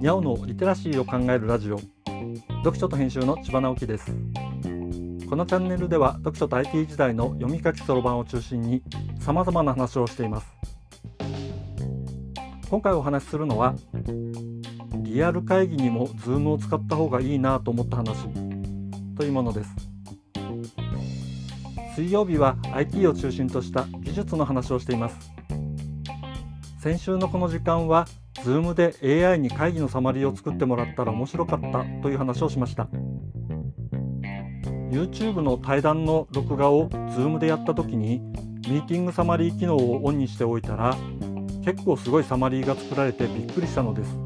にゃおのリテラシーを考えるラジオ。読書と編集の千葉直樹です。このチャンネルでは読書と IT 時代の読み書きそろばんを中心に様々な話をしています。今回お話しするのはリアル会議にも Zoom を使った方がいいなと思った話というものです。水曜日は IT を中心とした技術の話をしています。先週のこの時間は Zoom で AI に会議のサマリーを作ってもらったら面白かったという話をしました。YouTube の対談の録画を Zoom でやった時にミーティングサマリー機能をオンにしておいたら結構すごいサマリーが作られてびっくりしたのです。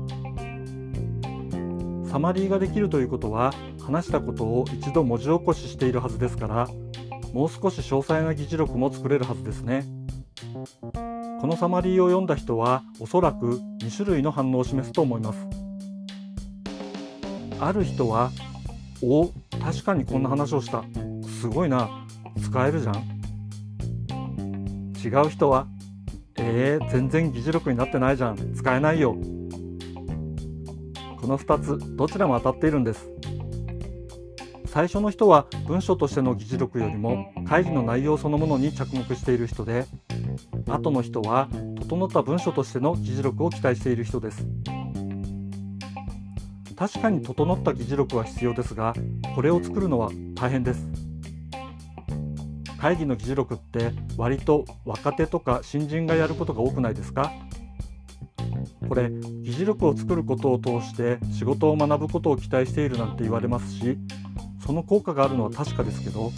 サマリーができるということは話したことを一度文字起こししているはずですからもう少し詳細な議事録も作れるはずですね。このサマリーを読んだ人はおそらく2種類の反応を示すと思います。ある人はお確かにこんな話をした。すごいな。使えるじゃん違う人はえー、全然議事録になってないじゃん。使えないよこの2つどちらも当たっているんです。最初の人は文書としての議事録よりも会議の内容そのものに着目している人で後の人は整った文書としての議事録を期待している人です。確かに整った議事録は必要ですがこれを作るのは大変です。会議の議事録って割と若手とか新人がやることが多くないですか？これ議事録を作ることを通して仕事を学ぶことを期待しているなんて言われますしその効果があるのは確かですけど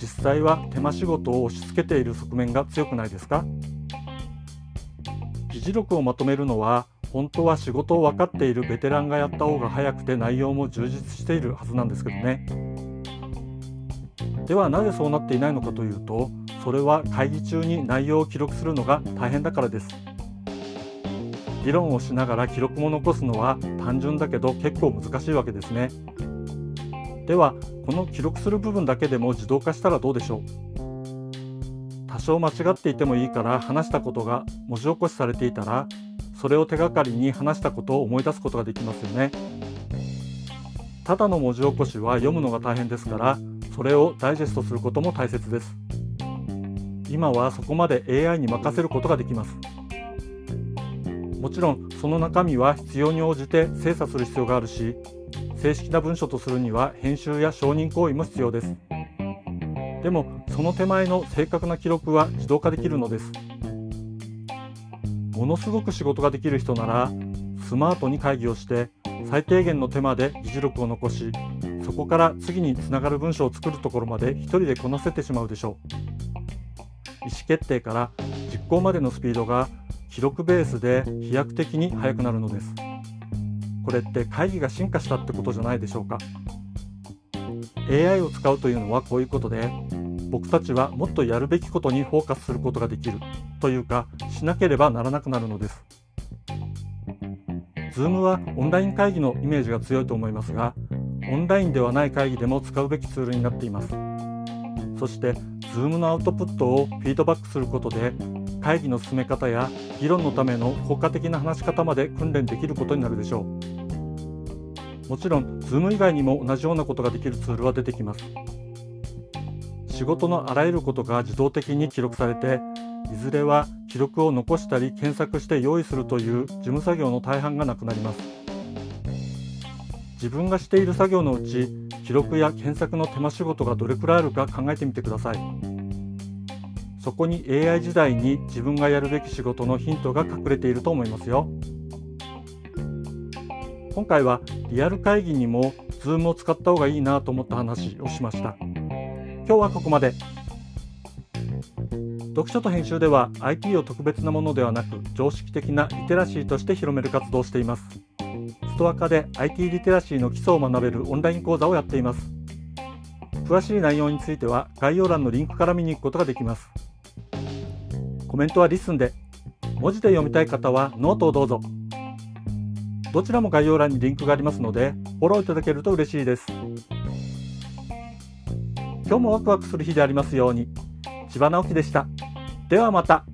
実際は手間仕事を押し付けている側面が強くないですか？議事録をまとめるのは本当は仕事を分かっているベテランがやった方が早くて内容も充実しているはずなんですけどね。ではなぜそうなっていないのかというとそれは会議中に内容を記録するのが大変だからです。議論をしながら記録も残すのは単純だけど結構難しいわけですね。ではこの記録する部分だけでも自動化したらどうでしょう？多少間違っていてもいいから話したことが文字起こしされていたらそれを手がかりに話したことを思い出すことができますよね。ただの文字起こしは読むのが大変ですからそれをダイジェストすることも大切です。今はそこまで AI に任せることができます。もちろんその中身は必要に応じて精査する必要があるし正式な文書とするには編集や承認行為も必要です。でもその手前の正確な記録は自動化できるのです。ものすごく仕事ができる人ならスマートに会議をして最低限の手間で議事録を残しそこから次につながる文章を作るところまで一人でこなせてしまうでしょう。意思決定から実行までのスピードが記録ベースで飛躍的に速くなるのです。これって会議が進化したってことじゃないでしょうか。AI を使うというのはこういうことで僕たちはもっとやるべきことにフォーカスすることができるというかしなければならなくなるのです。Zoom はオンライン会議のイメージが強いと思いますがオンラインではない会議でも使うべきツールになっています。そして Zoom のアウトプットをフィードバックすることで会議の進め方や議論のための効果的な話し方まで訓練できることになるでしょう。もちろん Zoom 以外にも同じようなことができるツールは出てきます。仕事のあらゆることが自動的に記録されていずれは記録を残したり検索して用意するという事務作業の大半がなくなります。自分がしている作業のうち記録や検索の手間仕事がどれくらいあるか考えてみてください。そこに AI 時代に自分がやるべき仕事のヒントが隠れていると思いますよ。今回はリアル会議にも Zoom を使った方がいいなと思った話をしました。今日はここまで。読書と編集では IT を特別なものではなく常識的なリテラシーとして広める活動をしています。ストア化で IT リテラシーの基礎を学べるオンライン講座をやっています。詳しい内容については概要欄のリンクから見に行くことができます。コメントは LISTEN で、文字で読みたい方はノートをどうぞ。どちらも概要欄にリンクがありますので、フォローいただけると嬉しいです。今日もワクワクする日でありますように。千葉直樹でした。ではまた。